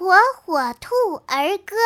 火火兔儿歌。